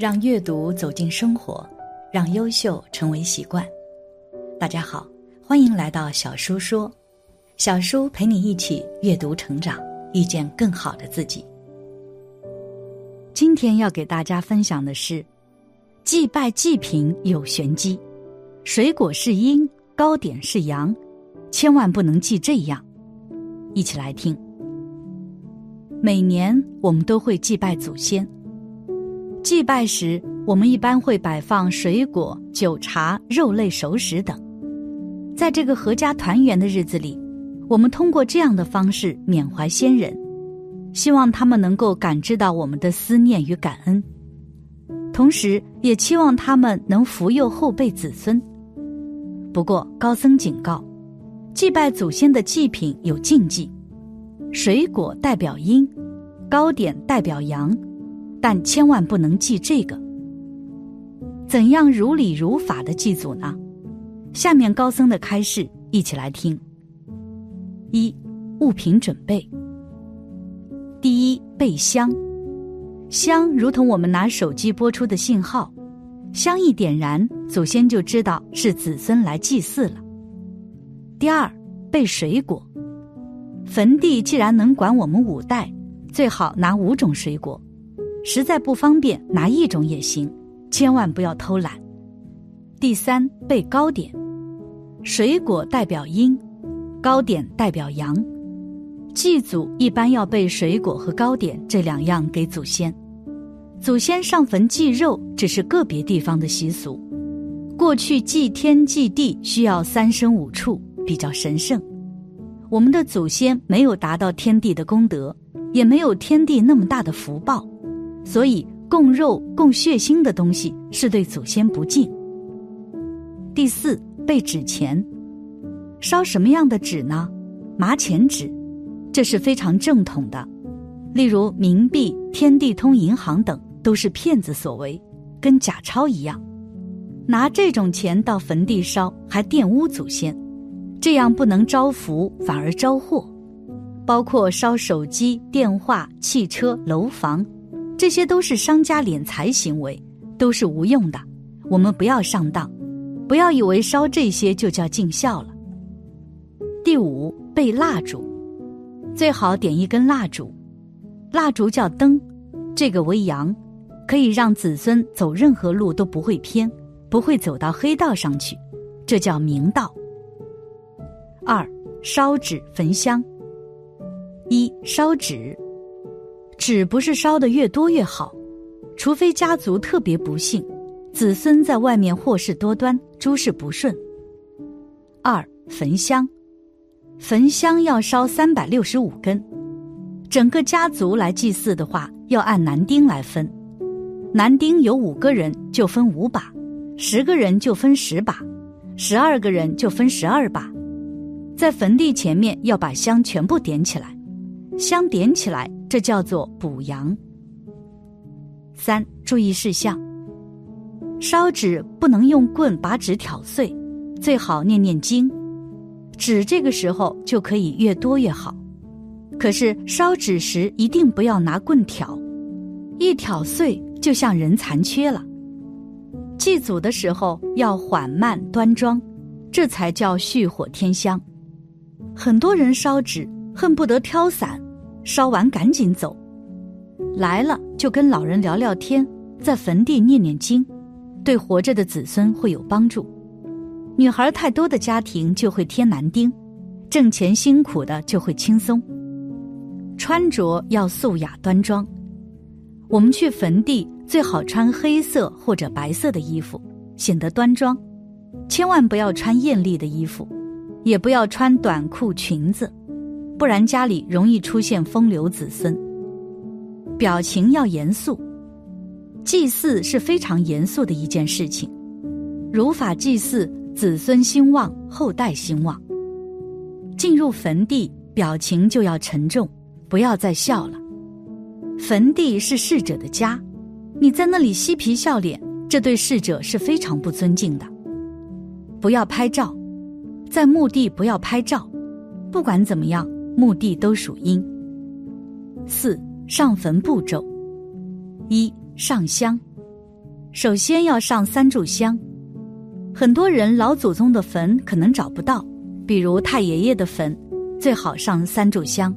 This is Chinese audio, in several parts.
让阅读走进生活，让优秀成为习惯。大家好，欢迎来到小叔说，小叔陪你一起阅读成长，遇见更好的自己。今天要给大家分享的是，祭拜祭品有玄机，水果是阴，糕点是阳，千万不能记这样。一起来听。每年我们都会祭拜祖先。祭拜时，我们一般会摆放水果、酒茶、肉类、熟食等。在这个阖家团圆的日子里，我们通过这样的方式缅怀先人，希望他们能够感知到我们的思念与感恩，同时也期望他们能福佑后辈子孙。不过，高僧警告，祭拜祖先的祭品有禁忌：水果代表阴，糕点代表阳。但千万不能记这个。怎样如理如法的祭祖呢？下面高僧的开示，一起来听。一、物品准备。第一，备香。香如同我们拿手机播出的信号，香一点燃，祖先就知道是子孙来祭祀了。第二，备水果。坟地既然能管我们五代，最好拿五种水果。实在不方便，拿一种也行，千万不要偷懒。第三，备糕点，水果代表阴，糕点代表阳。祭祖一般要备水果和糕点这两样给祖先。祖先上坟祭肉只是个别地方的习俗，过去祭天祭地需要三牲五畜，比较神圣。我们的祖先没有达到天地的功德，也没有天地那么大的福报。所以，供肉、供血腥的东西是对祖先不敬。第四，备纸钱，烧什么样的纸呢？麻钱纸，这是非常正统的。例如冥币、天地通银行等都是骗子所为，跟假钞一样。拿这种钱到坟地烧，还玷污祖先，这样不能招福，反而招祸。包括烧手机、电话、汽车、楼房。这些都是商家敛财行为，都是无用的。我们不要上当，不要以为烧这些就叫尽孝了。第五，备蜡烛，最好点一根蜡烛，蜡烛叫灯，这个为阳，可以让子孙走任何路都不会偏，不会走到黑道上去，这叫明道。二，烧纸焚香。一，烧纸。纸不是烧的越多越好，除非家族特别不幸，子孙在外面祸事多端，诸事不顺。二焚香，焚香要烧三百六十五根，整个家族来祭祀的话，要按男丁来分，男丁有五个人就分五把，十个人就分十把，十二个人就分十二把，在坟地前面要把香全部点起来，香点起来。这叫做补阳。三、注意事项：烧纸不能用棍把纸挑碎，最好念念经。纸这个时候就可以越多越好，可是烧纸时一定不要拿棍挑，一挑碎就像人残缺了。祭祖的时候要缓慢端庄，这才叫续火添香。很多人烧纸恨不得挑散。烧完赶紧走，来了就跟老人聊聊天，在坟地念念经，对活着的子孙会有帮助。女孩太多的家庭就会添男丁，挣钱辛苦的就会轻松。穿着要素雅端庄，我们去坟地最好穿黑色或者白色的衣服，显得端庄。千万不要穿艳丽的衣服，也不要穿短裤裙子。不然家里容易出现风流子孙。表情要严肃，祭祀是非常严肃的一件事情。如法祭祀，子孙兴旺，后代兴旺。进入坟地，表情就要沉重，不要再笑了。坟地是逝者的家，你在那里嬉皮笑脸，这对逝者是非常不尊敬的。不要拍照，在墓地不要拍照，不管怎么样。墓地都属阴。四上坟步骤：一上香，首先要上三炷香。很多人老祖宗的坟可能找不到，比如太爷爷的坟，最好上三炷香。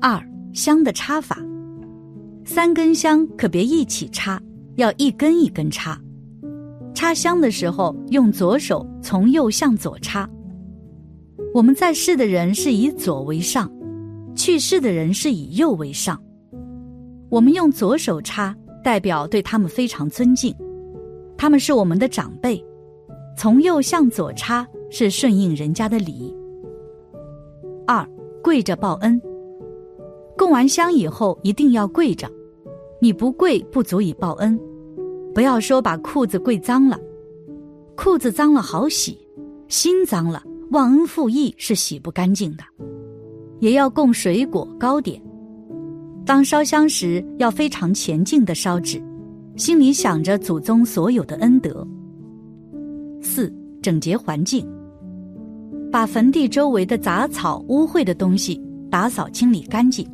二香的插法，三根香可别一起插，要一根一根插。插香的时候，用左手从右向左插。我们在世的人是以左为上，去世的人是以右为上。我们用左手插，代表对他们非常尊敬，他们是我们的长辈。从右向左插是顺应人家的礼。二跪着报恩。供完香以后一定要跪着，你不跪不足以报恩。不要说把裤子跪脏了，裤子脏了好洗，心脏了忘恩负义是洗不干净的。也要供水果糕点。当烧香时要非常虔敬的烧纸，心里想着祖宗所有的恩德。四整洁环境，把坟地周围的杂草、污秽的东西打扫清理干净。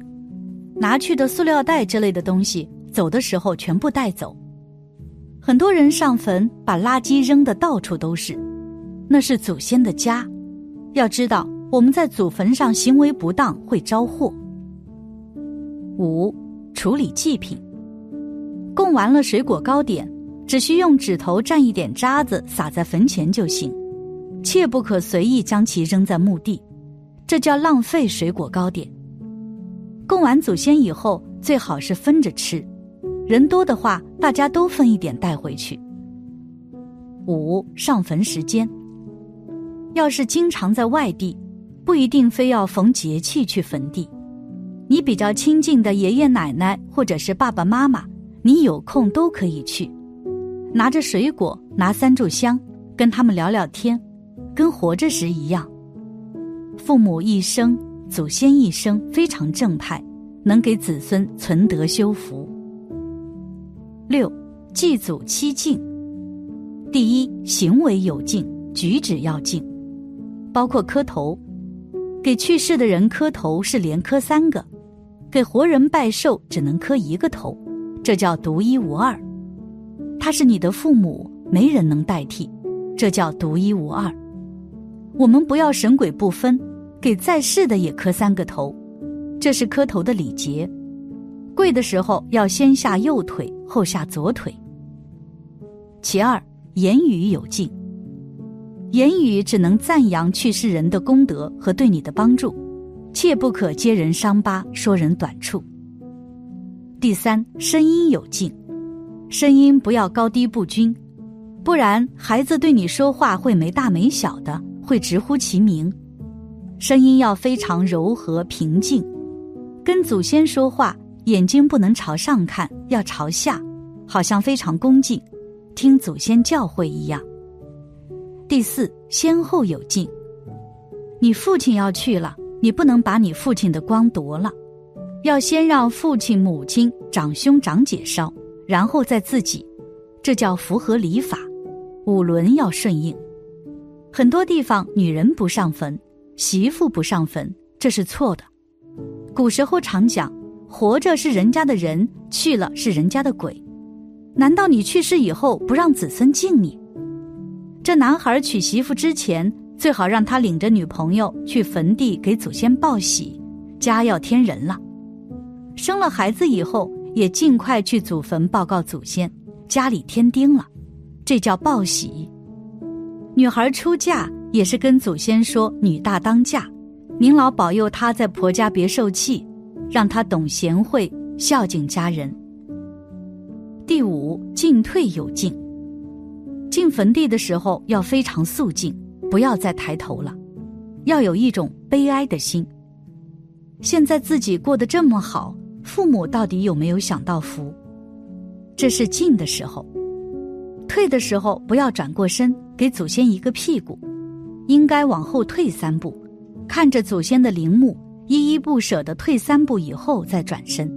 拿去的塑料袋之类的东西，走的时候全部带走。很多人上坟把垃圾扔的到处都是，那是祖先的家。要知道，我们在祖坟上行为不当会招祸。五、处理祭品，供完了水果糕点，只需用指头蘸一点渣子撒在坟前就行，切不可随意将其扔在墓地，这叫浪费水果糕点。供完祖先以后，最好是分着吃，人多的话，大家都分一点带回去。五上坟时间，要是经常在外地，不一定非要逢节气去坟地。你比较亲近的爷爷奶奶或者是爸爸妈妈，你有空都可以去，拿着水果，拿三炷香，跟他们聊聊天，跟活着时一样。父母一生。祖先一生非常正派，能给子孙存德修福。六，祭祖七敬。第一，行为有敬，举止要敬，包括磕头。给去世的人磕头是连磕三个，给活人拜寿只能磕一个头，这叫独一无二。他是你的父母，没人能代替，这叫独一无二。我们不要神鬼不分。给在世的也磕三个头，这是磕头的礼节。跪的时候要先下右腿，后下左腿。其二，言语有敬。言语只能赞扬去世人的功德和对你的帮助，切不可揭人伤疤，说人短处。第三，声音有劲。声音不要高低不均，不然孩子对你说话会没大没小的，会直呼其名。声音要非常柔和平静，跟祖先说话，眼睛不能朝上看，要朝下，好像非常恭敬，听祖先教诲一样。第四，先后有敬。你父亲要去了，你不能把你父亲的光夺了，要先让父亲、母亲、长兄、长姐烧，然后再自己，这叫符合礼法。五伦要顺应。很多地方女人不上坟。媳妇不上坟，这是错的。古时候常讲，活着是人家的人，去了是人家的鬼。难道你去世以后不让子孙敬你？这男孩娶媳妇之前，最好让他领着女朋友去坟地给祖先报喜，家要添人了。生了孩子以后，也尽快去祖坟报告祖先，家里添丁了，这叫报喜。女孩出嫁。也是跟祖先说女大当嫁，您老保佑她在婆家别受气，让她懂贤惠孝敬家人。第五，进退有进。进坟地的时候要非常肃静，不要再抬头了，要有一种悲哀的心。现在自己过得这么好，父母到底有没有享到福？这是进的时候，退的时候不要转过身，给祖先一个屁股。应该往后退三步，看着祖先的陵墓，依依不舍的退三步以后再转身。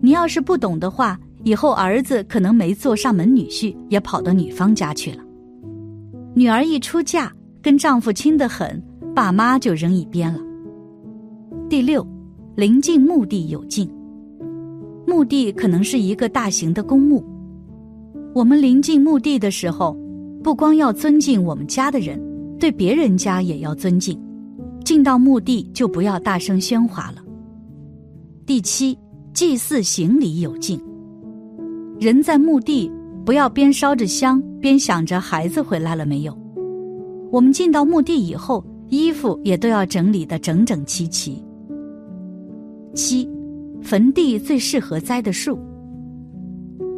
你要是不懂的话，以后儿子可能没做上门女婿，也跑到女方家去了。女儿一出嫁，跟丈夫亲得很，爸妈就扔一边了。第六，临近墓地有敬。墓地可能是一个大型的公墓，我们临近墓地的时候，不光要尊敬我们家的人，对别人家也要尊敬。进到墓地就不要大声喧哗了。第七，祭祀行礼有敬。人在墓地，不要边烧着香边想着孩子回来了没有。我们进到墓地以后，衣服也都要整理的整整齐齐。七，坟地最适合栽的树。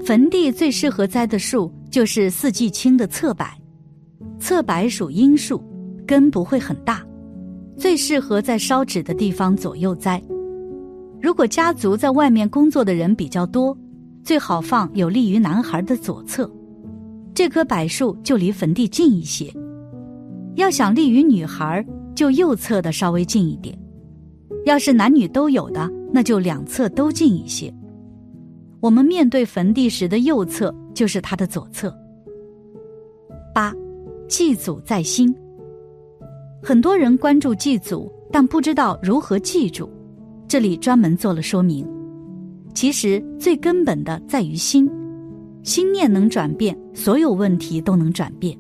坟地最适合栽的树就是四季青的侧柏。侧柏属阴树，根不会很大，最适合在烧纸的地方左右栽。如果家族在外面工作的人比较多，最好放有利于男孩的左侧，这棵柏树就离坟地近一些。要想利于女孩，就右侧的稍微近一点。要是男女都有的，那就两侧都近一些。我们面对坟地时的右侧就是他的左侧。八，祭祖在心。很多人关注祭祖，但不知道如何记住，这里专门做了说明。其实最根本的在于心，心念能转变，所有问题都能转变。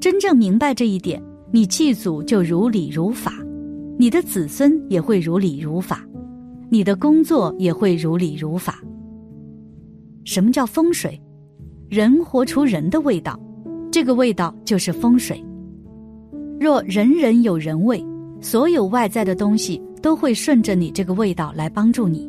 真正明白这一点，你祭祖就如理如法，你的子孙也会如理如法，你的工作也会如理如法。什么叫风水？人活出人的味道，这个味道就是风水。若人人有人味，所有外在的东西都会顺着你这个味道来帮助你、